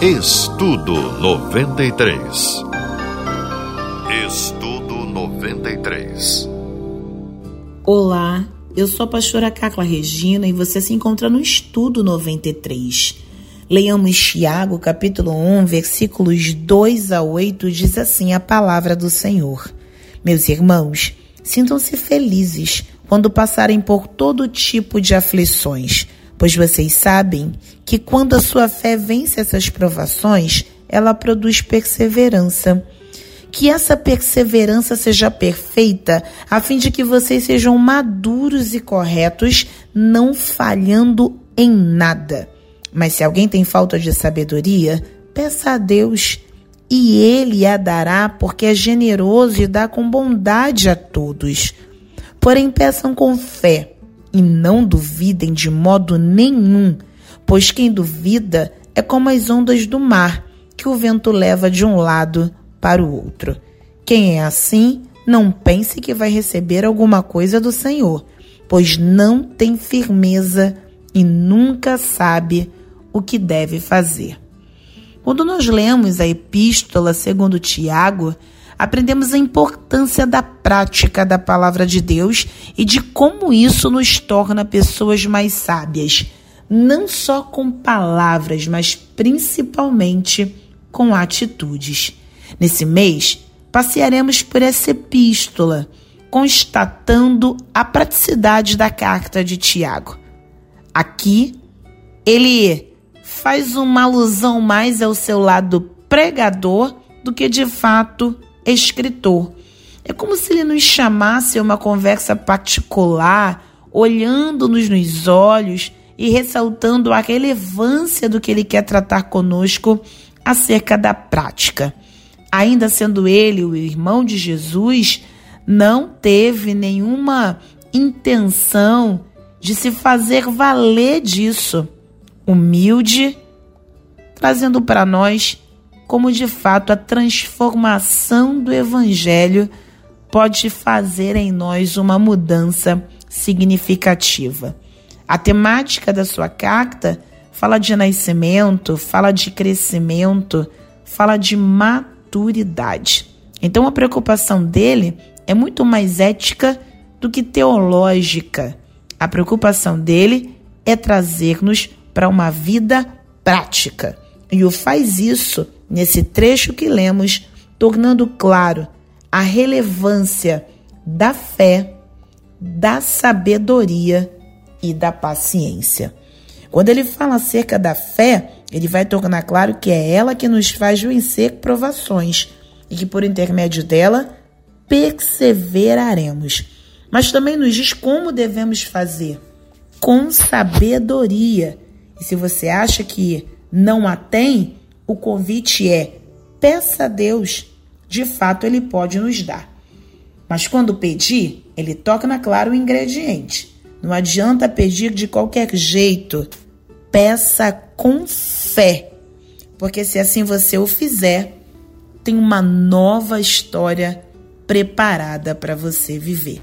Estudo 93. Estudo 93. Olá, eu sou a pastora Cacla Regina e você se encontra no Estudo 93. Leiamos Tiago, capítulo 1, versículos 2 a 8, diz assim a palavra do Senhor. Meus irmãos, sintam-se felizes quando passarem por todo tipo de aflições pois vocês sabem que quando a sua fé vence essas provações, ela produz perseverança. Que essa perseverança seja perfeita, a fim de que vocês sejam maduros e corretos, não falhando em nada. Mas se alguém tem falta de sabedoria, peça a Deus, e Ele a dará, porque é generoso e dá com bondade a todos. Porém, peçam com fé e não duvidem de modo nenhum, pois quem duvida é como as ondas do mar, que o vento leva de um lado para o outro. Quem é assim, não pense que vai receber alguma coisa do Senhor, pois não tem firmeza e nunca sabe o que deve fazer. Quando nós lemos a epístola segundo Tiago, aprendemos a importância da prática da palavra de Deus e de como isso nos torna pessoas mais sábias, não só com palavras, mas principalmente com atitudes. Nesse mês, passearemos por essa epístola, constatando a praticidade da carta de Tiago. Aqui, ele faz uma alusão mais ao seu lado pregador do que de fato escritor. É como se ele nos chamasse a uma conversa particular, olhando-nos nos olhos e ressaltando a relevância do que ele quer tratar conosco acerca da prática. Ainda sendo ele o irmão de Jesus, não teve nenhuma intenção de se fazer valer disso. Humilde, trazendo para nós como de fato a transformação do Evangelho pode fazer em nós uma mudança significativa. A temática da sua carta fala de nascimento, fala de crescimento, fala de maturidade. Então a preocupação dele é muito mais ética do que teológica. A preocupação dele é trazer-nos para uma vida prática. E o faz isso nesse trecho que lemos, tornando claro a relevância da fé, da sabedoria e da paciência. Quando ele fala acerca da fé, ele vai tornar claro que é ela que nos faz vencer provações e que por intermédio dela perseveraremos. Mas também nos diz como devemos fazer com sabedoria. E se você acha que não a tem, o convite é: peça a Deus, de fato ele pode nos dar. Mas quando pedir, ele toca na clara o ingrediente. Não adianta pedir de qualquer jeito. Peça com fé. Porque se assim você o fizer, tem uma nova história preparada para você viver.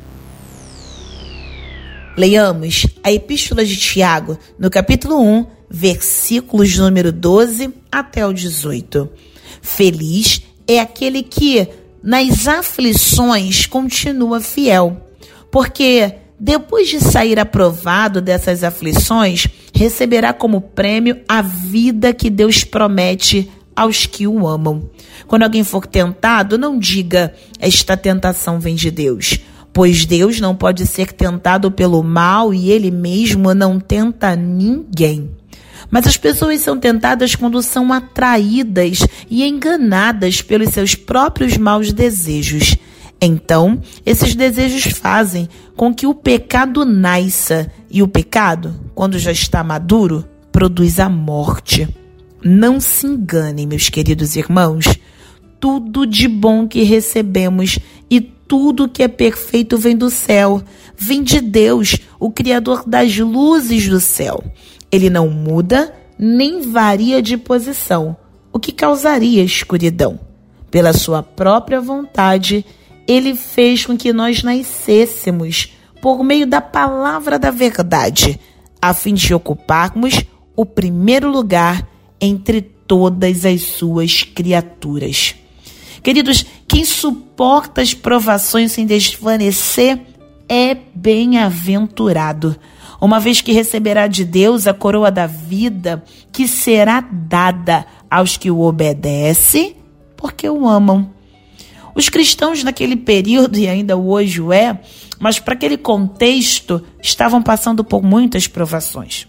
Leiamos a Epístola de Tiago, no capítulo 1, versículos número 12 até o 18. Feliz é aquele que nas aflições continua fiel, porque depois de sair aprovado dessas aflições, receberá como prêmio a vida que Deus promete aos que o amam. Quando alguém for tentado, não diga: esta tentação vem de Deus, pois Deus não pode ser tentado pelo mal e ele mesmo não tenta ninguém. Mas as pessoas são tentadas quando são atraídas e enganadas pelos seus próprios maus desejos. Então, esses desejos fazem com que o pecado nasça, e o pecado, quando já está maduro, produz a morte. Não se engane, meus queridos irmãos. Tudo de bom que recebemos e tudo que é perfeito vem do céu, vem de Deus, o Criador das luzes do céu. Ele não muda nem varia de posição, o que causaria escuridão. Pela sua própria vontade, ele fez com que nós nascêssemos por meio da palavra da verdade, a fim de ocuparmos o primeiro lugar entre todas as suas criaturas. Queridos, quem suporta as provações sem desvanecer é bem-aventurado, uma vez que receberá de Deus a coroa da vida que será dada aos que o obedecem porque o amam. Os cristãos naquele período, e ainda hoje o é, mas para aquele contexto, estavam passando por muitas provações.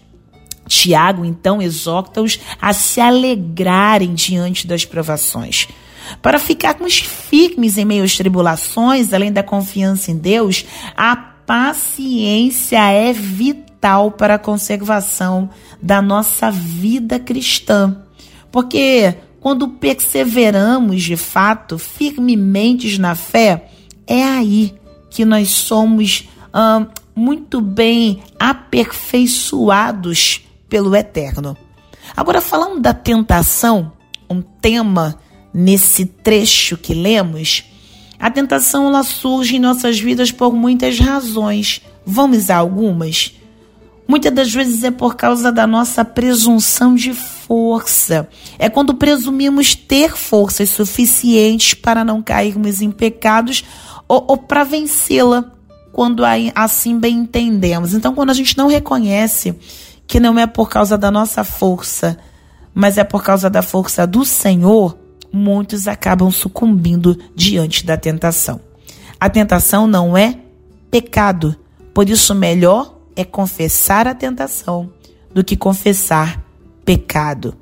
Tiago então exorta-os a se alegrarem diante das provações. Para ficarmos firmes em meio às tribulações, além da confiança em Deus, a paciência é vital para a conservação da nossa vida cristã. Porque quando perseveramos de fato, firmemente na fé, é aí que nós somos hum, muito bem aperfeiçoados pelo Eterno. Agora, falando da tentação, um tema nesse trecho que lemos, a tentação ela surge em nossas vidas por muitas razões. Vamos a algumas? Muitas das vezes é por causa da nossa presunção de força. É quando presumimos ter forças suficientes para não cairmos em pecados ou, ou para vencê-la, quando assim bem entendemos. Então, quando a gente não reconhece que não é por causa da nossa força, mas é por causa da força do Senhor, muitos acabam sucumbindo diante da tentação. A tentação não é pecado, por isso melhor é confessar a tentação do que confessar pecado.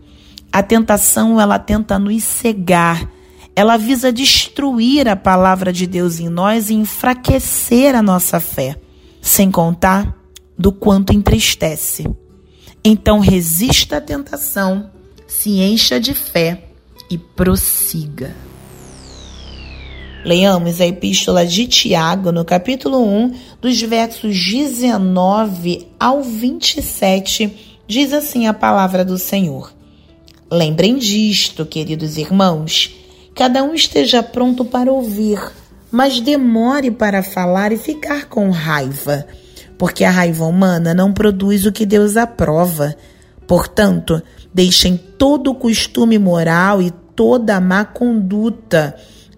A tentação, ela tenta nos cegar. Ela visa destruir a palavra de Deus em nós e enfraquecer a nossa fé, sem contar do quanto entristece. Então resista à tentação, se encha de fé e prossiga. Leamos a epístola de Tiago, no capítulo 1, dos versos 19 ao 27, diz assim a palavra do Senhor. Lembrem disto, queridos irmãos, cada um esteja pronto para ouvir, mas demore para falar e ficar com raiva, porque a raiva humana não produz o que Deus aprova. Portanto, deixem todo o costume moral e toda a má conduta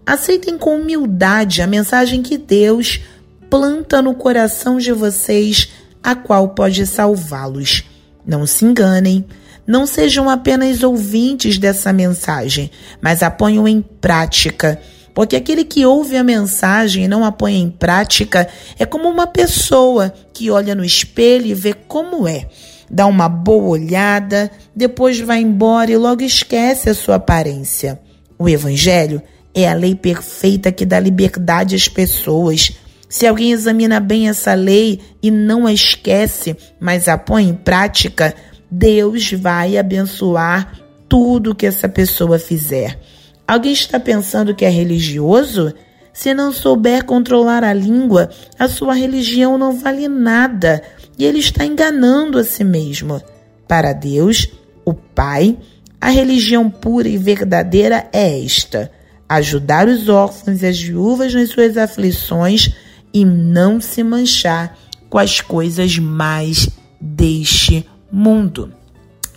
Aceitem com humildade a mensagem que Deus planta no coração de vocês, a qual pode salvá-los. Não se enganem, não sejam apenas ouvintes dessa mensagem, mas a ponham em prática. Porque aquele que ouve a mensagem e não a põe em prática é como uma pessoa que olha no espelho e vê como é. Dá uma boa olhada, depois vai embora e logo esquece a sua aparência. O Evangelho é a lei perfeita que dá liberdade às pessoas. Se alguém examina bem essa lei e não a esquece, mas a põe em prática, Deus vai abençoar tudo que essa pessoa fizer. Alguém está pensando que é religioso? Se não souber controlar a língua, a sua religião não vale nada e ele está enganando a si mesmo. Para Deus, o Pai, a religião pura e verdadeira é esta: ajudar os órfãos e as viúvas nas suas aflições e não se manchar com as coisas mais deste mundo.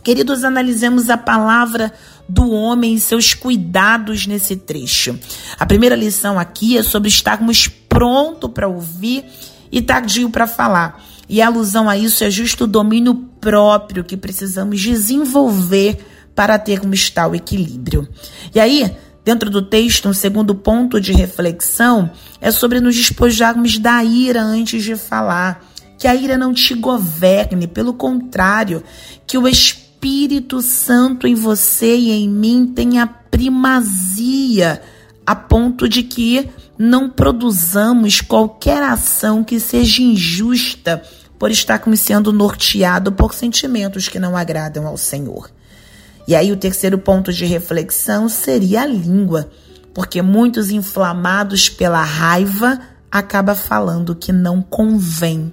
Queridos, analisemos a palavra do homem e seus cuidados nesse trecho. A primeira lição aqui é sobre estarmos prontos para ouvir e tardio para falar. E a alusão a isso é justo o domínio próprio que precisamos desenvolver para termos tal equilíbrio. E aí, Dentro do texto, um segundo ponto de reflexão é sobre nos despojarmos da ira antes de falar. Que a ira não te governe, pelo contrário, que o Espírito Santo em você e em mim tenha primazia, a ponto de que não produzamos qualquer ação que seja injusta por estarmos sendo norteado por sentimentos que não agradam ao Senhor. E aí o terceiro ponto de reflexão seria a língua, porque muitos inflamados pela raiva acaba falando que não convém.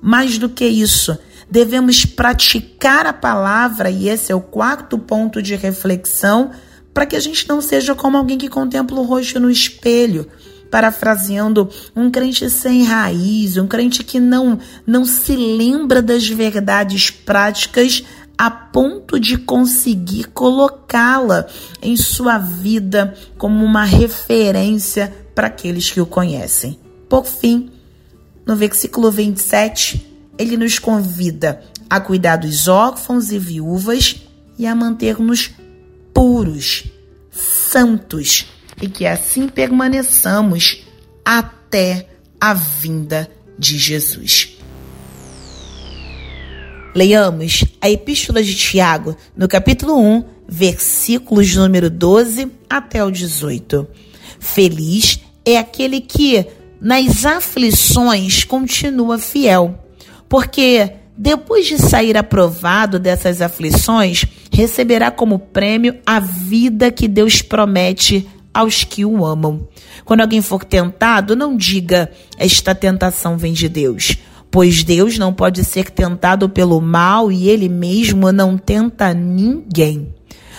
Mais do que isso, devemos praticar a palavra e esse é o quarto ponto de reflexão para que a gente não seja como alguém que contempla o rosto no espelho, parafraseando um crente sem raiz, um crente que não não se lembra das verdades práticas a ponto de conseguir colocá-la em sua vida como uma referência para aqueles que o conhecem. Por fim, no versículo 27, ele nos convida a cuidar dos órfãos e viúvas e a manter-nos puros, santos e que assim permaneçamos até a vinda de Jesus. Leiamos a Epístola de Tiago, no capítulo 1, versículos número 12 até o 18. Feliz é aquele que, nas aflições, continua fiel, porque depois de sair aprovado dessas aflições, receberá como prêmio a vida que Deus promete aos que o amam. Quando alguém for tentado, não diga: esta tentação vem de Deus, pois Deus não pode ser tentado pelo mal e ele mesmo não tenta ninguém.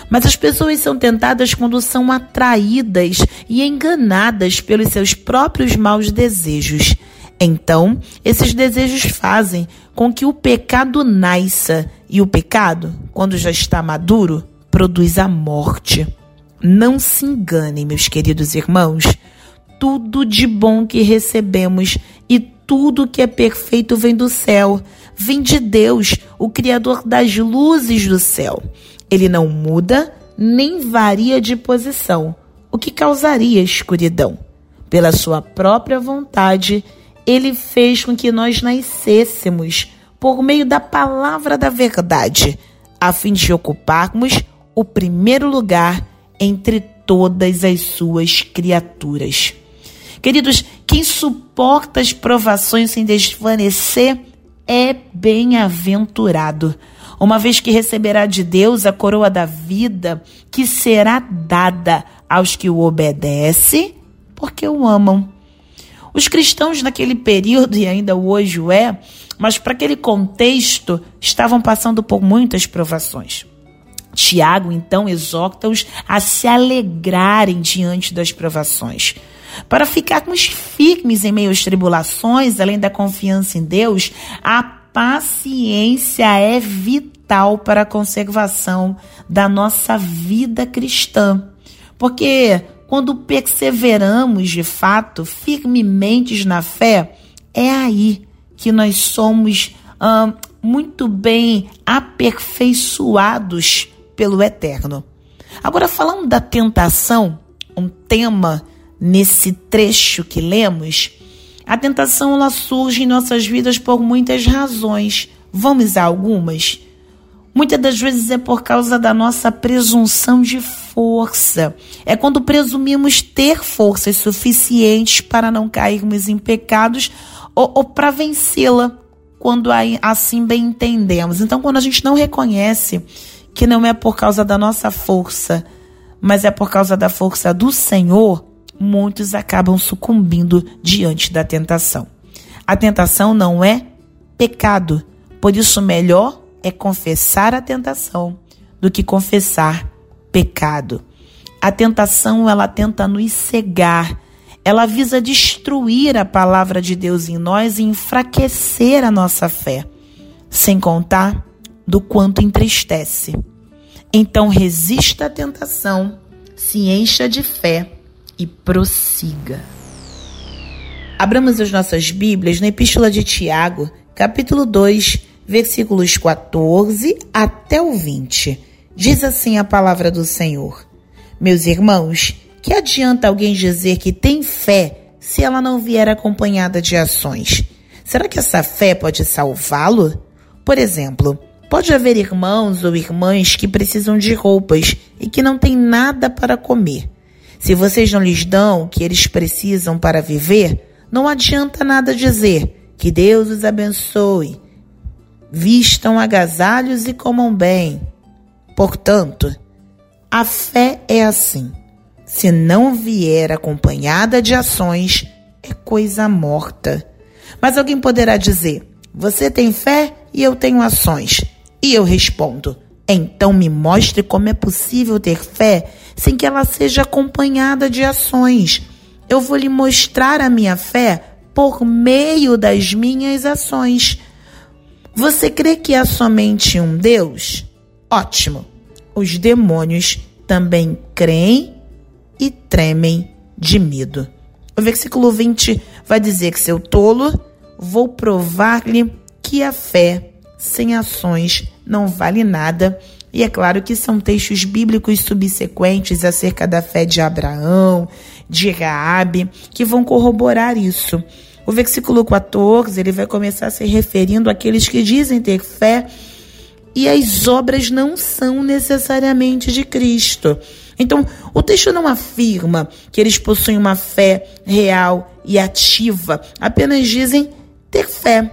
Mas as pessoas são tentadas quando são atraídas e enganadas pelos seus próprios maus desejos. Então, esses desejos fazem com que o pecado nasça, e o pecado, quando já está maduro, produz a morte. Não se enganem, meus queridos irmãos. Tudo de bom que recebemos tudo que é perfeito vem do céu, vem de Deus, o Criador das luzes do céu. Ele não muda nem varia de posição, o que causaria escuridão. Pela sua própria vontade, ele fez com que nós nascêssemos por meio da palavra da verdade, a fim de ocuparmos o primeiro lugar entre todas as suas criaturas. Queridos, quem suporta as provações sem desvanecer é bem-aventurado, uma vez que receberá de Deus a coroa da vida que será dada aos que o obedecem, porque o amam. Os cristãos naquele período, e ainda hoje o é, mas para aquele contexto, estavam passando por muitas provações. Tiago então exorta-os a se alegrarem diante das provações. Para ficarmos firmes em meio às tribulações, além da confiança em Deus, a paciência é vital para a conservação da nossa vida cristã. Porque quando perseveramos de fato, firmemente na fé, é aí que nós somos hum, muito bem aperfeiçoados pelo Eterno. Agora, falando da tentação, um tema nesse trecho que lemos, a tentação ela surge em nossas vidas por muitas razões. Vamos a algumas? Muitas das vezes é por causa da nossa presunção de força. É quando presumimos ter forças suficientes para não cairmos em pecados ou, ou para vencê-la, quando assim bem entendemos. Então, quando a gente não reconhece que não é por causa da nossa força, mas é por causa da força do Senhor, muitos acabam sucumbindo diante da tentação. A tentação não é pecado, por isso melhor é confessar a tentação do que confessar pecado. A tentação ela tenta nos cegar, ela visa destruir a palavra de Deus em nós e enfraquecer a nossa fé, sem contar do quanto entristece. Então resista à tentação, se encha de fé e prossiga. Abramos as nossas Bíblias na Epístola de Tiago, capítulo 2, versículos 14 até o 20. Diz assim a palavra do Senhor: Meus irmãos, que adianta alguém dizer que tem fé se ela não vier acompanhada de ações? Será que essa fé pode salvá-lo? Por exemplo, pode haver irmãos ou irmãs que precisam de roupas e que não têm nada para comer. Se vocês não lhes dão o que eles precisam para viver, não adianta nada dizer que Deus os abençoe. Vistam agasalhos e comam bem. Portanto, a fé é assim. Se não vier acompanhada de ações, é coisa morta. Mas alguém poderá dizer: Você tem fé e eu tenho ações. E eu respondo: Então me mostre como é possível ter fé sem que ela seja acompanhada de ações. Eu vou lhe mostrar a minha fé por meio das minhas ações. Você crê que há somente um Deus? Ótimo. Os demônios também creem e tremem de medo. O versículo 20 vai dizer que seu tolo, vou provar-lhe que a fé sem ações não vale nada. E é claro que são textos bíblicos subsequentes acerca da fé de Abraão, de Raabe, que vão corroborar isso. O versículo 14, ele vai começar se referindo àqueles que dizem ter fé e as obras não são necessariamente de Cristo. Então, o texto não afirma que eles possuem uma fé real e ativa, apenas dizem ter fé.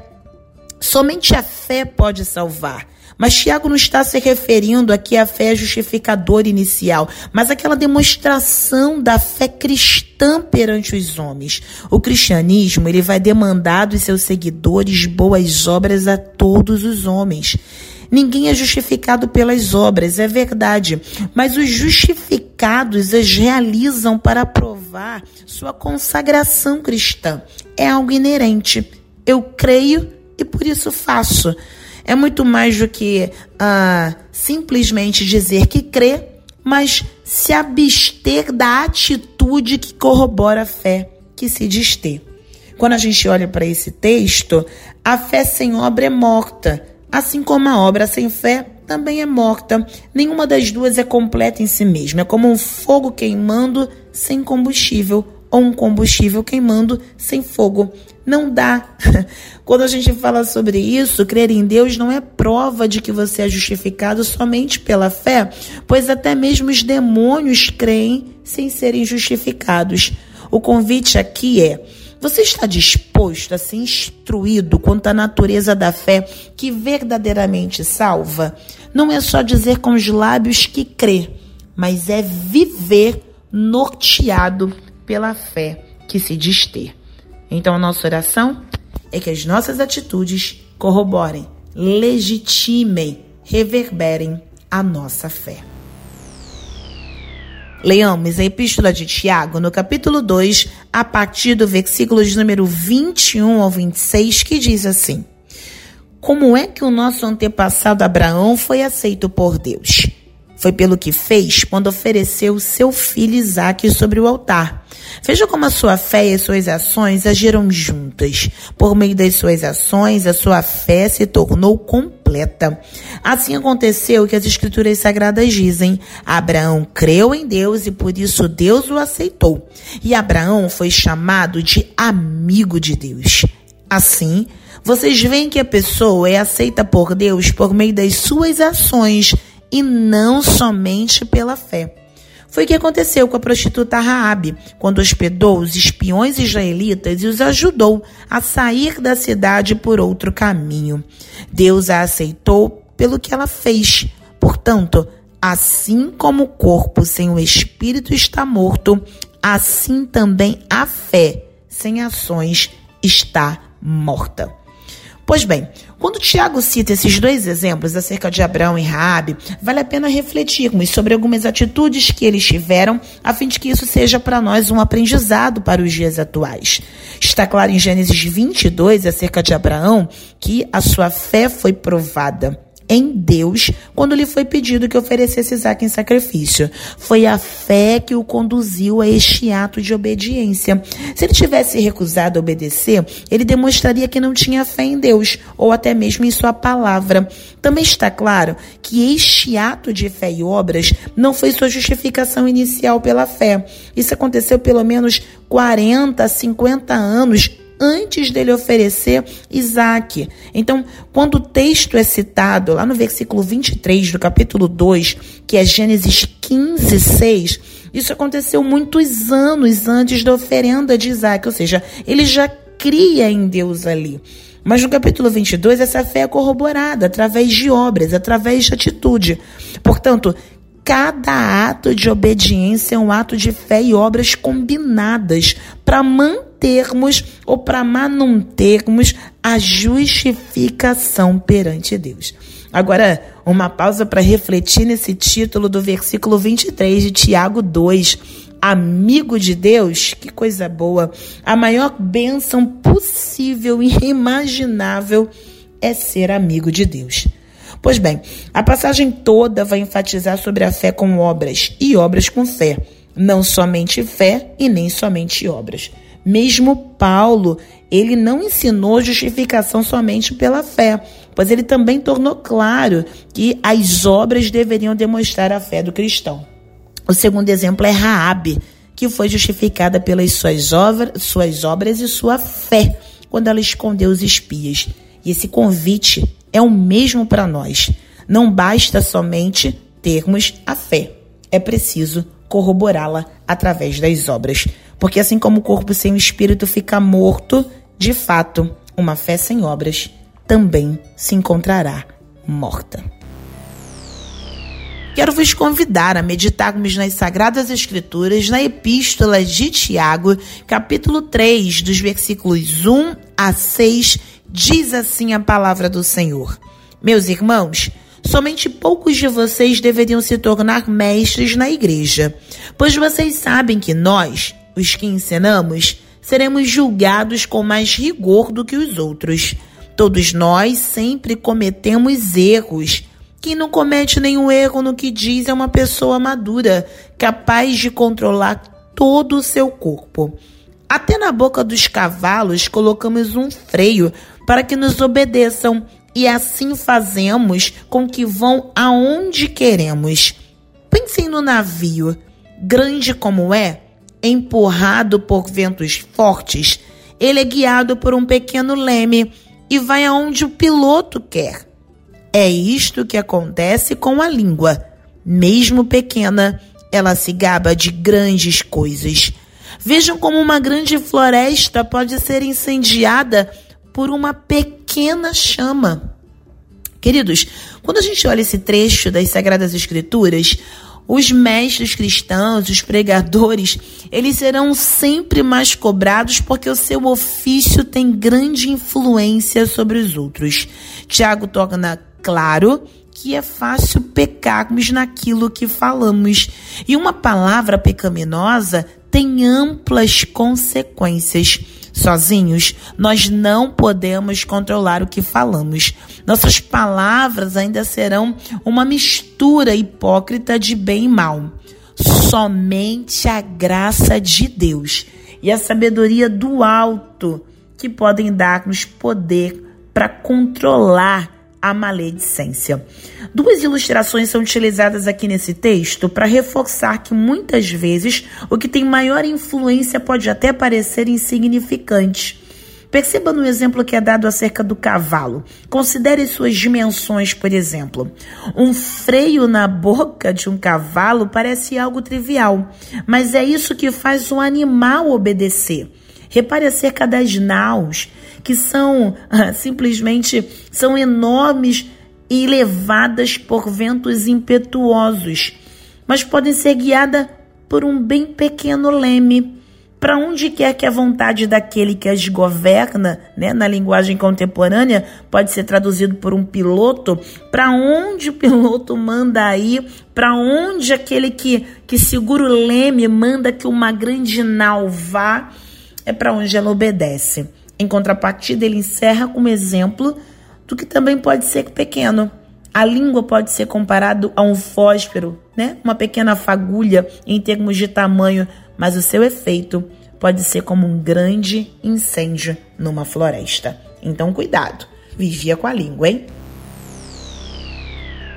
Somente a fé pode salvar. Mas Tiago não está se referindo aqui à fé justificadora inicial, mas aquela demonstração da fé cristã perante os homens. O cristianismo, ele vai demandar dos seus seguidores boas obras a todos os homens. Ninguém é justificado pelas obras, é verdade, mas os justificados as realizam para provar sua consagração cristã. É algo inerente. Eu creio e por isso faço. É muito mais do que ah, simplesmente dizer que crê, mas se abster da atitude que corrobora a fé que se diz ter. Quando a gente olha para esse texto, a fé sem obra é morta Assim como a obra sem fé também é morta. Nenhuma das duas é completa em si mesma. É como um fogo queimando sem combustível ou um combustível queimando sem fogo. Não dá. Quando a gente fala sobre isso, crer em Deus não é prova de que você é justificado somente pela fé, pois até mesmo os demônios creem sem serem justificados. O convite aqui é você está disposto a ser instruído quanto à natureza da fé que verdadeiramente salva? Não é só dizer com os lábios que crê, mas é viver norteado pela fé que se diz ter. Então, a nossa oração é que as nossas atitudes corroborem, legitimem, reverberem a nossa fé. Leamos a Epístola de Tiago, no capítulo 2, a partir do versículo de número 21 ao 26, que diz assim: Como é que o nosso antepassado Abraão foi aceito por Deus? Foi pelo que fez quando ofereceu seu filho Isaque sobre o altar. Veja como a sua fé e as suas ações agiram juntas. Por meio das suas ações, a sua fé se tornou completa. Assim aconteceu que as Escrituras Sagradas dizem: Abraão creu em Deus e por isso Deus o aceitou. E Abraão foi chamado de amigo de Deus. Assim, vocês veem que a pessoa é aceita por Deus por meio das suas ações e não somente pela fé. Foi o que aconteceu com a prostituta Raabe, quando hospedou os espiões israelitas e os ajudou a sair da cidade por outro caminho. Deus a aceitou pelo que ela fez. Portanto, assim como o corpo sem o espírito está morto, assim também a fé sem ações está morta. Pois bem, quando Tiago cita esses dois exemplos acerca de Abraão e Raabe, vale a pena refletirmos sobre algumas atitudes que eles tiveram, a fim de que isso seja para nós um aprendizado para os dias atuais. Está claro em Gênesis 22 acerca de Abraão que a sua fé foi provada em Deus quando lhe foi pedido que oferecesse Isaac em sacrifício. Foi a fé que o conduziu a este ato de obediência. Se ele tivesse recusado a obedecer, ele demonstraria que não tinha fé em Deus, ou até mesmo em sua palavra. Também está claro que este ato de fé e obras não foi sua justificação inicial pela fé. Isso aconteceu pelo menos 40, 50 anos antes dele oferecer Isaac. Então, quando o texto é citado lá no versículo 23 do capítulo 2, que é Gênesis 15, 6, isso aconteceu muitos anos antes da oferenda de Isaac, ou seja, ele já cria em Deus ali. Mas no capítulo 22, essa fé é corroborada através de obras, através de atitude. Portanto, cada ato de obediência é um ato de fé e obras combinadas para manter termos ou para mantermos a justificação perante Deus. Agora, uma pausa para refletir nesse título do versículo 23 de Tiago 2. Amigo de Deus, que coisa boa! A maior bênção possível e imaginável é ser amigo de Deus. Pois bem, a passagem toda vai enfatizar sobre a fé com obras e obras com fé. Não somente fé e nem somente obras. Mesmo Paulo, ele não ensinou justificação somente pela fé, pois ele também tornou claro que as obras deveriam demonstrar a fé do cristão. O segundo exemplo é Raabe, que foi justificada pelas suas, obras, suas obras e sua fé quando ela escondeu os espias. E esse convite é o mesmo para nós. Não basta somente termos a fé, é preciso corroborá-la através das obras. Porque assim como o corpo sem o espírito fica morto, de fato, uma fé sem obras também se encontrará morta. Quero vos convidar a meditarmos nas Sagradas Escrituras, na Epístola de Tiago, capítulo 3, dos versículos 1 a 6, diz assim a palavra do Senhor. Meus irmãos, somente poucos de vocês deveriam se tornar mestres na igreja, pois vocês sabem que nós, os que ensinamos, seremos julgados com mais rigor do que os outros. Todos nós sempre cometemos erros quem não comete nenhum erro no que diz é uma pessoa madura, capaz de controlar todo o seu corpo. Até na boca dos cavalos colocamos um freio para que nos obedeçam e assim fazemos com que vão aonde queremos. Pensem no navio, grande como é, empurrado por ventos fortes, ele é guiado por um pequeno leme e vai aonde o piloto quer. É isto que acontece com a língua. Mesmo pequena, ela se gaba de grandes coisas. Vejam como uma grande floresta pode ser incendiada por uma pequena chama. Queridos, quando a gente olha esse trecho das Sagradas Escrituras, os mestres cristãos, os pregadores, eles serão sempre mais cobrados porque o seu ofício tem grande influência sobre os outros. Tiago torna claro que é fácil pecarmos naquilo que falamos. E uma palavra pecaminosa tem amplas consequências. Sozinhos, nós não podemos controlar o que falamos. Nossas palavras ainda serão uma mistura hipócrita de bem e mal. Somente a graça de Deus e a sabedoria do alto que podem dar-nos poder para controlar a maledicência. Duas ilustrações são utilizadas aqui nesse texto para reforçar que muitas vezes o que tem maior influência pode até parecer insignificante. Perceba no exemplo que é dado acerca do cavalo. Considere suas dimensões, por exemplo. Um freio na boca de um cavalo parece algo trivial, mas é isso que faz um animal obedecer. Repare acerca das naus, que são ah, simplesmente são enormes e levadas por ventos impetuosos, mas podem ser guiadas por um bem pequeno leme. Para onde quer que a vontade daquele que as governa, né, na linguagem contemporânea, pode ser traduzido por um piloto, para onde o piloto manda ir, para onde aquele que, que segura o leme manda que uma grande nau vá, é para onde ela obedece. Em contrapartida, ele encerra com um exemplo do que também pode ser pequeno. A língua pode ser comparado a um fósforo, né? Uma pequena fagulha em termos de tamanho, mas o seu efeito pode ser como um grande incêndio numa floresta. Então, cuidado. Vigia com a língua, hein?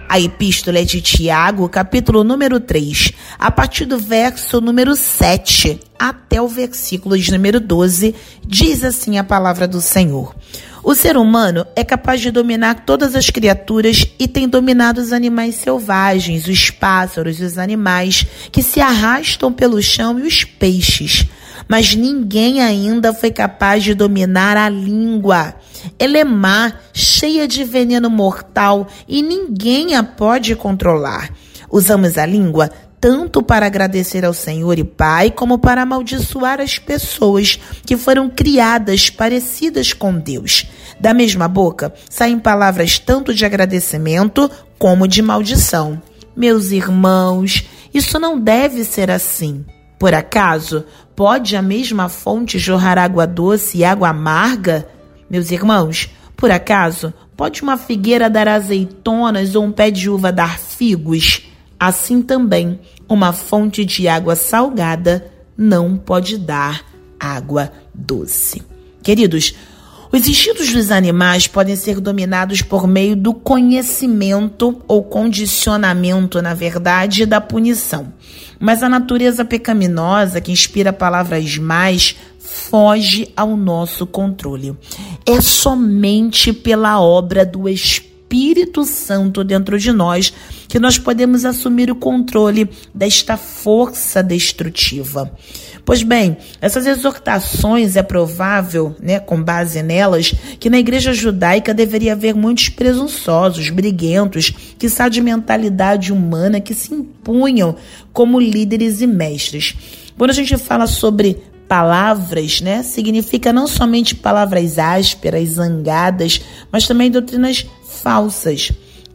A epístola é de Tiago, capítulo número 3, a partir do verso número 7 até o versículo de número 12, diz assim a palavra do Senhor. O ser humano é capaz de dominar todas as criaturas e tem dominado os animais selvagens, os pássaros, os animais que se arrastam pelo chão e os peixes. Mas ninguém ainda foi capaz de dominar a língua. Ela é má, cheia de veneno mortal e ninguém a pode controlar. Usamos a língua tanto para agradecer ao Senhor e Pai, como para amaldiçoar as pessoas que foram criadas parecidas com Deus. Da mesma boca saem palavras tanto de agradecimento como de maldição. Meus irmãos, isso não deve ser assim. Por acaso, pode a mesma fonte jorrar água doce e água amarga? Meus irmãos, Por acaso, pode uma figueira dar azeitonas ou um pé de uva dar figos? Assim também, uma fonte de água salgada não pode dar água doce. Queridos, os instintos dos animais podem ser dominados por meio do conhecimento ou condicionamento, na verdade, da punição. Mas a natureza pecaminosa que inspira palavras mais foge ao nosso controle. É somente pela obra do Espírito Santo dentro de nós que nós podemos assumir o controle desta força destrutiva. Pois bem, essas exortações é provável, né, com base nelas, que na igreja judaica deveria haver muitos presunçosos, briguentos, que são de mentalidade humana que se impunham como líderes e mestres. Quando a gente fala sobre palavras, né, significa não somente palavras ásperas, zangadas, mas também doutrinas falsas.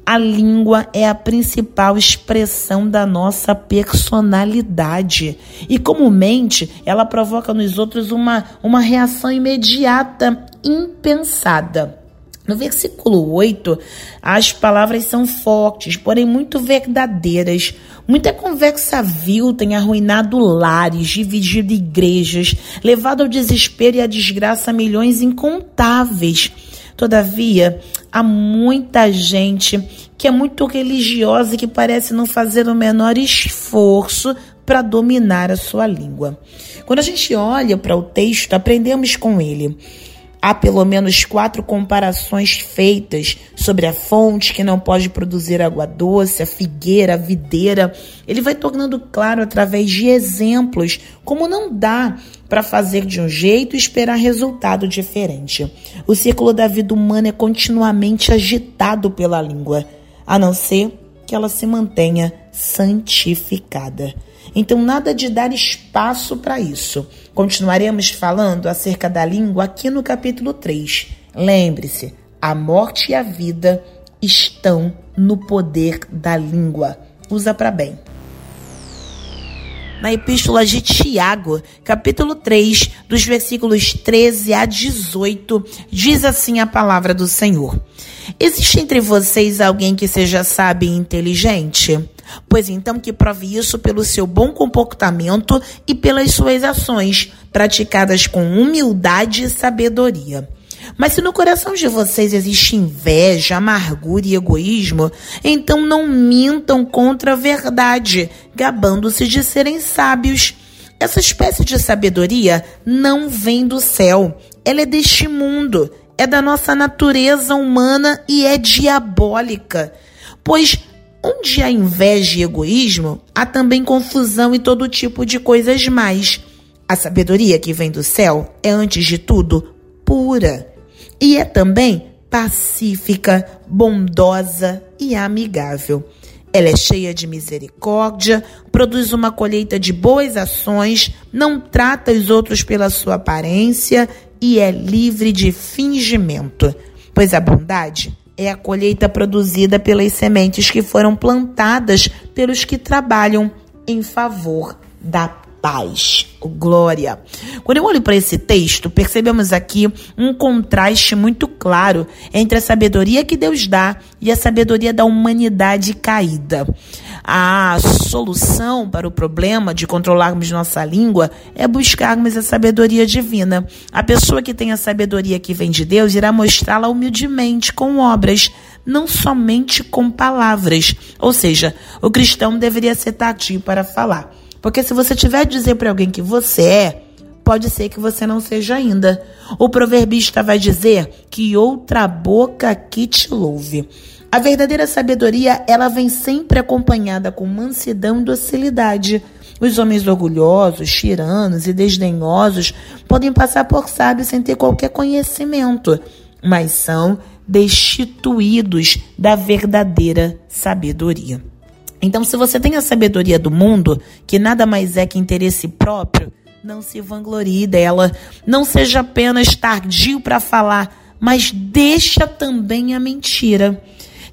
A língua é a principal expressão da nossa personalidade e, comumente, ela provoca nos outros uma, uma reação imediata, impensada. No versículo 8, as palavras são fortes, porém muito verdadeiras. Muita conversa vil tem arruinado lares, dividido igrejas, levado ao desespero e à desgraça milhões incontáveis. Todavia, há muita gente que é muito religiosa e que parece não fazer o menor esforço para dominar a sua língua. Quando a gente olha para o texto, aprendemos com ele. Há pelo menos quatro comparações feitas sobre a fonte que não pode produzir água doce, a figueira, a videira. Ele vai tornando claro através de exemplos como não dá para fazer de um jeito e esperar resultado diferente. O círculo da vida humana é continuamente agitado pela língua, a não ser que ela se mantenha santificada. Então, nada de dar espaço para isso. Continuaremos falando acerca da língua aqui no capítulo 3. Lembre-se, a morte e a vida estão no poder da língua. Usa para bem na Epístola de Tiago, capítulo 3, dos versículos 13 a 18, diz assim a palavra do Senhor: Existe entre vocês alguém que seja sábio e inteligente? Pois então que prove isso pelo seu bom comportamento e pelas suas ações, praticadas com humildade e sabedoria. Mas se no coração de vocês existe inveja, amargura e egoísmo, então não mintam contra a verdade, gabando-se de serem sábios. Essa espécie de sabedoria não vem do céu, ela é deste mundo, é da nossa natureza humana e é diabólica. Pois onde há inveja e egoísmo, há também confusão e todo tipo de coisas mais. A sabedoria que vem do céu é, antes de tudo, pura e é também pacífica, bondosa e amigável. Ela é cheia de misericórdia, produz uma colheita de boas ações, não trata os outros pela sua aparência e é livre de fingimento. Pois a bondade é a colheita produzida pelas sementes que foram plantadas pelos que trabalham em favor da paz. Glória. Quando eu olho para esse texto, percebemos aqui um contraste muito claro entre a sabedoria que Deus dá e a sabedoria da humanidade caída. A solução para o problema de controlarmos nossa língua é buscarmos a sabedoria divina. A pessoa que tem a sabedoria que vem de Deus irá mostrá-la humildemente com obras, não somente com palavras. Ou seja, o cristão deveria ser tardio para falar porque se você tiver a dizer para alguém que você é, pode ser que você não seja ainda. O proverbista vai dizer que outra boca que te louve. A verdadeira sabedoria, ela vem sempre acompanhada com mansidão e docilidade. Os homens orgulhosos, tiranos e desdenhosos podem passar por sábios sem ter qualquer conhecimento, mas são destituídos da verdadeira sabedoria. Então, se você tem a sabedoria do mundo, que nada mais é que interesse próprio, não se vanglorie dela. Não seja apenas tardio para falar, mas deixa também a mentira.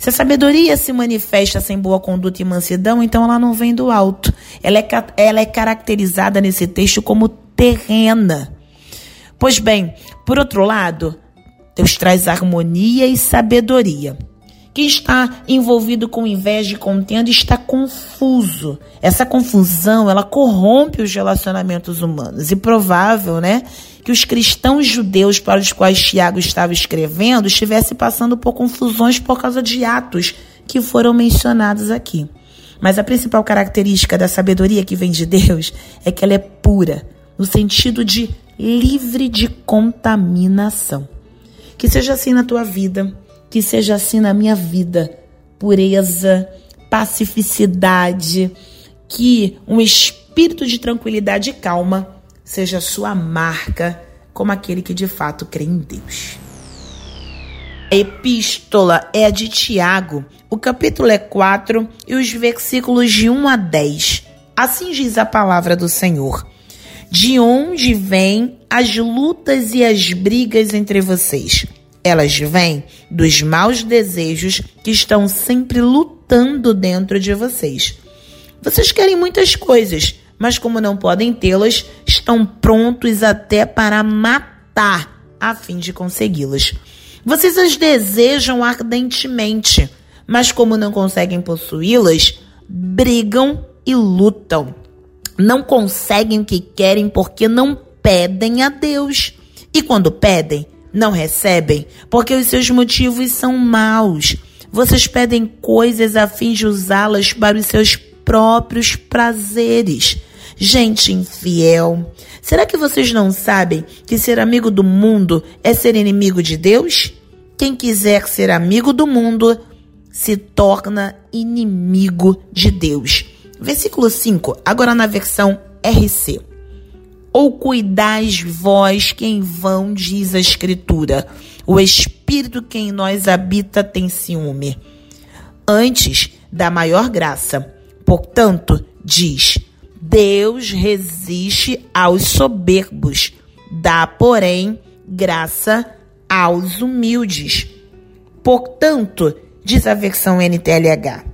Se a sabedoria se manifesta sem boa conduta e mansidão, então ela não vem do alto. Ela é, ela é caracterizada nesse texto como terrena. Pois bem, por outro lado, Deus traz harmonia e sabedoria. Quem está envolvido com inveja e contenda está confuso. Essa confusão, ela corrompe os relacionamentos humanos. E provável, né, que os cristãos judeus para os quais Tiago estava escrevendo estivessem passando por confusões por causa de atos que foram mencionados aqui. Mas a principal característica da sabedoria que vem de Deus é que ela é pura, no sentido de livre de contaminação. Que seja assim na tua vida, que seja assim na minha vida. Pureza, pacificidade, que um espírito de tranquilidade e calma seja sua marca como aquele que de fato crê em Deus. A epístola é de Tiago, o capítulo é 4 e os versículos de 1 a 10. Assim diz a palavra do Senhor. De onde vêm as lutas e as brigas entre vocês? Elas vêm dos maus desejos que estão sempre lutando dentro de vocês. Vocês querem muitas coisas, mas como não podem tê-las, estão prontos até para matar a fim de consegui-las. Vocês as desejam ardentemente, mas como não conseguem possuí-las, brigam e lutam. Não conseguem o que querem porque não pedem a Deus. E quando pedem, não recebem porque os seus motivos são maus. Vocês pedem coisas a fim de usá-las para os seus próprios prazeres. Gente infiel, será que vocês não sabem que ser amigo do mundo é ser inimigo de Deus? Quem quiser ser amigo do mundo se torna inimigo de Deus. Versículo 5, agora na versão RC. Ou cuidais vós que em vão diz a Escritura, o Espírito que em nós habita tem ciúme. Antes da maior graça, portanto, diz: Deus resiste aos soberbos, dá, porém, graça aos humildes. Portanto, diz a versão NTLH,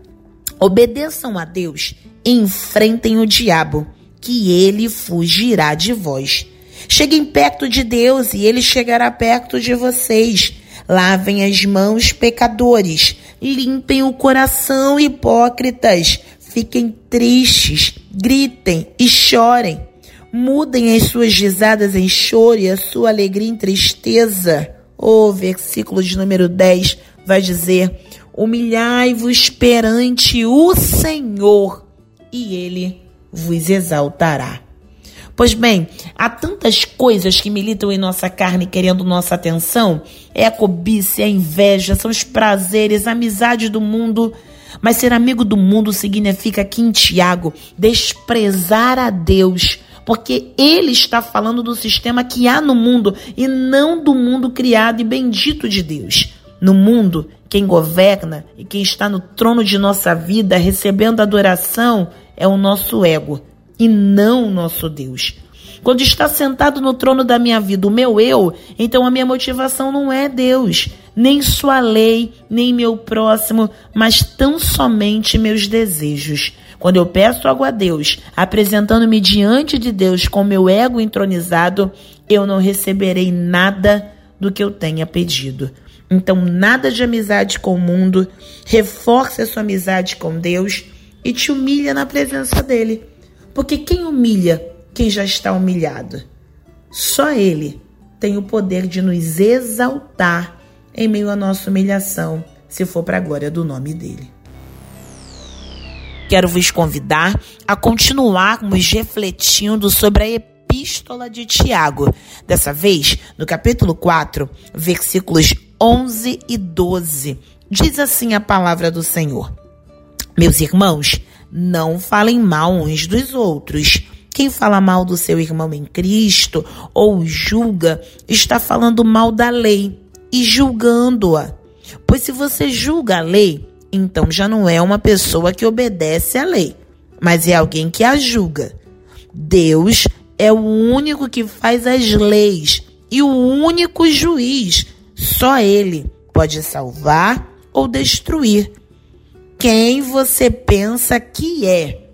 obedeçam a Deus e enfrentem o diabo, que ele fugirá de vós. Cheguem perto de Deus e ele chegará perto de vocês. Lavem as mãos, pecadores. Limpem o coração, hipócritas. Fiquem tristes, gritem e chorem. Mudem as suas risadas em choro e a sua alegria em tristeza. O versículo de número 10 vai dizer: Humilhai-vos perante o Senhor, e ele vos exaltará. Pois bem, há tantas coisas que militam em nossa carne querendo nossa atenção. É a cobiça, é a inveja, são os prazeres, a amizade do mundo mas ser amigo do mundo significa aqui em Tiago desprezar a Deus, porque ele está falando do sistema que há no mundo e não do mundo criado e bendito de Deus. No mundo, quem governa e quem está no trono de nossa vida recebendo adoração é o nosso ego e não o nosso Deus. Quando está sentado no trono da minha vida o meu eu, então a minha motivação não é Deus, nem sua lei, nem meu próximo, mas tão somente meus desejos. Quando eu peço algo a Deus, apresentando-me diante de Deus com meu ego entronizado, eu não receberei nada do que eu tenha pedido. Então, nada de amizade com o mundo, reforce a sua amizade com Deus e te humilha na presença dele. Porque quem humilha quem já está humilhado. Só Ele tem o poder de nos exaltar em meio à nossa humilhação, se for para a glória do nome dele. Quero vos convidar a continuarmos refletindo sobre a epístola de Tiago, dessa vez no capítulo 4, versículos 11 e 12. Diz assim a palavra do Senhor: Meus irmãos, não falem mal uns dos outros quem fala mal do seu irmão em Cristo ou julga, está falando mal da lei e julgando-a. Pois se você julga a lei, então já não é uma pessoa que obedece à lei, mas é alguém que a julga. Deus é o único que faz as leis e o único juiz. Só ele pode salvar ou destruir. Quem você pensa que é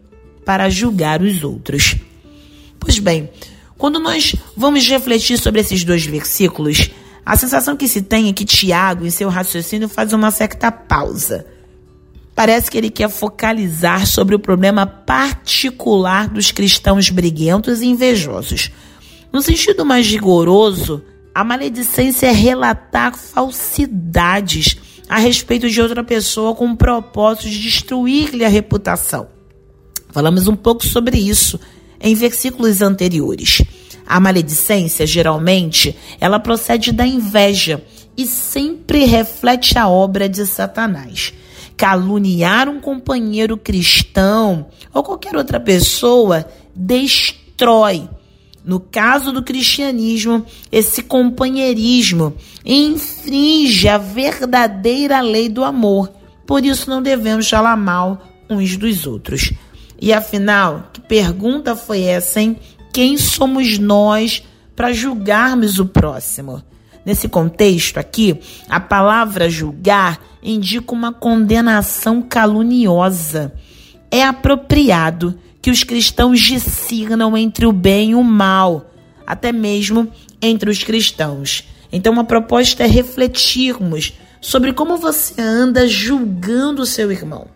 para julgar os outros? Pois bem, quando nós vamos refletir sobre esses dois versículos, A sensação que se tem é que Tiago, em seu raciocínio, faz uma certa pausa. Parece que ele quer focalizar sobre o problema particular dos cristãos briguentos e invejosos. No sentido mais rigoroso, a maledicência é relatar falsidades a respeito de outra pessoa com o propósito de destruir-lhe a reputação. Falamos um pouco sobre isso em versículos anteriores. A maledicência, geralmente, ela procede da inveja e sempre reflete a obra de Satanás. Caluniar um companheiro cristão ou qualquer outra pessoa destrói. No caso do cristianismo, esse companheirismo infringe a verdadeira lei do amor. Por isso não devemos falar mal uns dos outros. E afinal, que pergunta foi essa, hein? Quem somos nós para julgarmos o próximo? Nesse contexto aqui, a palavra julgar indica uma condenação caluniosa. É apropriado que os cristãos discernam entre o bem e o mal, até mesmo entre os cristãos. Então, a proposta é refletirmos sobre como você anda julgando o seu irmão.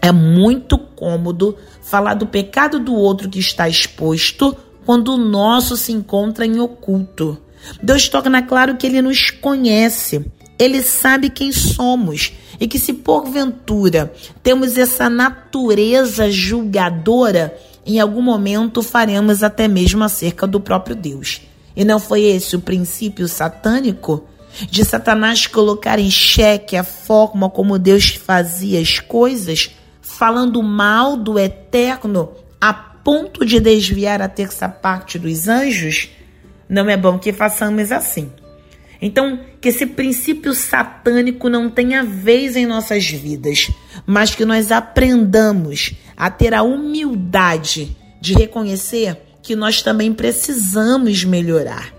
É muito cômodo falar do pecado do outro que está exposto quando o nosso se encontra em oculto. Deus torna claro que ele nos conhece, ele sabe quem somos e que se porventura temos essa natureza julgadora, em algum momento faremos até mesmo acerca do próprio Deus. E não foi esse o princípio satânico? De Satanás colocar em xeque a forma como Deus fazia as coisas? falando mal do eterno a ponto de desviar a terça parte dos anjos, não é bom que façamos assim. Então, que esse princípio satânico não tenha vez em nossas vidas, mas que nós aprendamos a ter a humildade de reconhecer que nós também precisamos melhorar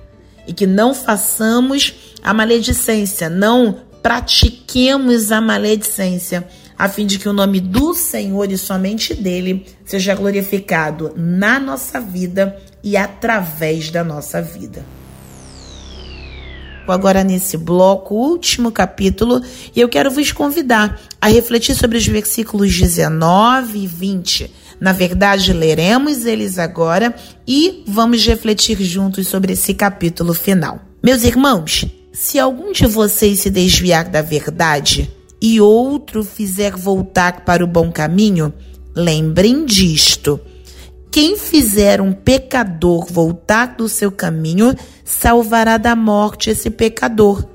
e que não façamos a maledicência, não pratiquemos a maledicência a fim de que o nome do Senhor e somente dele seja glorificado na nossa vida e através da nossa vida. Agora, nesse bloco, último capítulo, e eu quero vos convidar a refletir sobre os versículos 19 e 20. Na verdade, leremos eles agora e vamos refletir juntos sobre esse capítulo final. Meus irmãos, se algum de vocês se desviar da verdade, e outro fizer voltar para o bom caminho, lembrem disto. Quem fizer um pecador voltar do seu caminho, salvará da morte esse pecador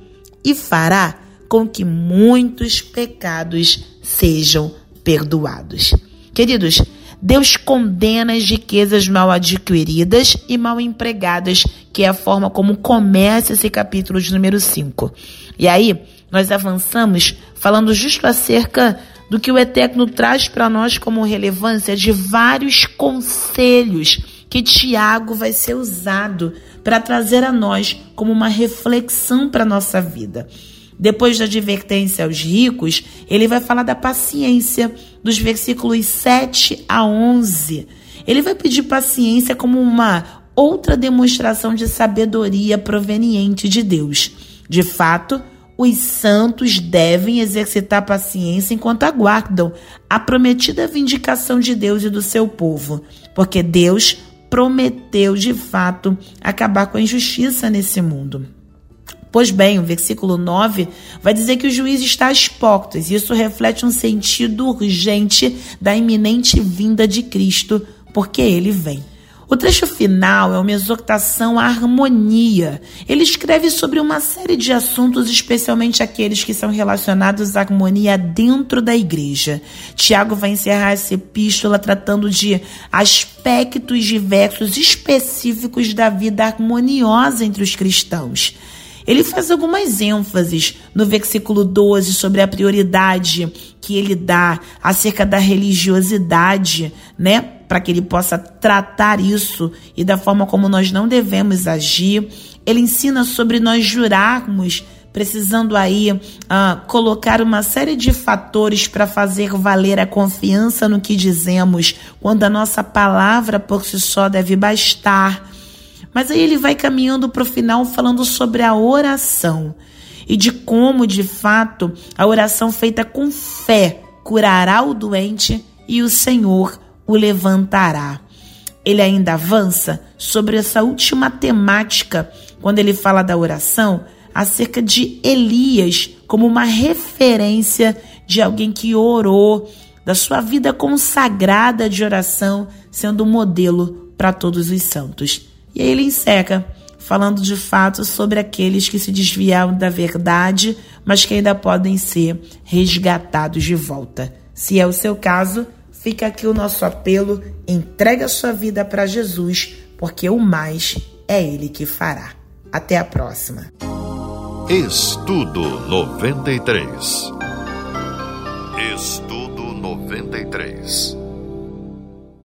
e fará com que muitos pecados sejam perdoados. Queridos, Deus condena as riquezas mal adquiridas e mal empregadas, que é a forma como começa esse capítulo de número 5. E aí, nós avançamos falando justo acerca do que o Eterno traz para nós como relevância de vários conselhos que Tiago vai ser usado para trazer a nós como uma reflexão para nossa vida. Depois da advertência aos ricos, ele vai falar da paciência, dos versículos 7 a 11. Ele vai pedir paciência como uma outra demonstração de sabedoria proveniente de Deus. De fato, os santos devem exercitar paciência enquanto aguardam a prometida vindicação de Deus e do seu povo, porque Deus prometeu de fato acabar com a injustiça nesse mundo. Pois bem, o versículo 9 vai dizer que o juiz está às portas, e isso reflete um sentido urgente da iminente vinda de Cristo, porque ele vem. O trecho final é uma exortação à harmonia. Ele escreve sobre uma série de assuntos, especialmente aqueles que são relacionados à harmonia dentro da igreja. Tiago vai encerrar essa epístola tratando de aspectos diversos específicos da vida harmoniosa entre os cristãos. Ele faz algumas ênfases no versículo 12 sobre a prioridade que ele dá acerca da religiosidade, né? Para que ele possa tratar isso e da forma como nós não devemos agir. Ele ensina sobre nós jurarmos precisando aí uh, colocar uma série de fatores para fazer valer a confiança no que dizemos, quando a nossa palavra por si só deve bastar. Mas aí ele vai caminhando para o final falando sobre a oração e de como, de fato, a oração feita com fé curará o doente e o Senhor o levantará. Ele ainda avança sobre essa última temática quando ele fala da oração acerca de Elias como uma referência de alguém que orou, da sua vida consagrada de oração, sendo um modelo para todos os santos. E aí ele encerra falando de fato sobre aqueles que se desviaram da verdade, mas que ainda podem ser resgatados de volta. Se é o seu caso, fica aqui o nosso apelo: entregue a sua vida para Jesus, porque o mais é Ele que fará. Até a próxima. Estudo 93. Estudo 93.